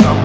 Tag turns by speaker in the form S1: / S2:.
S1: some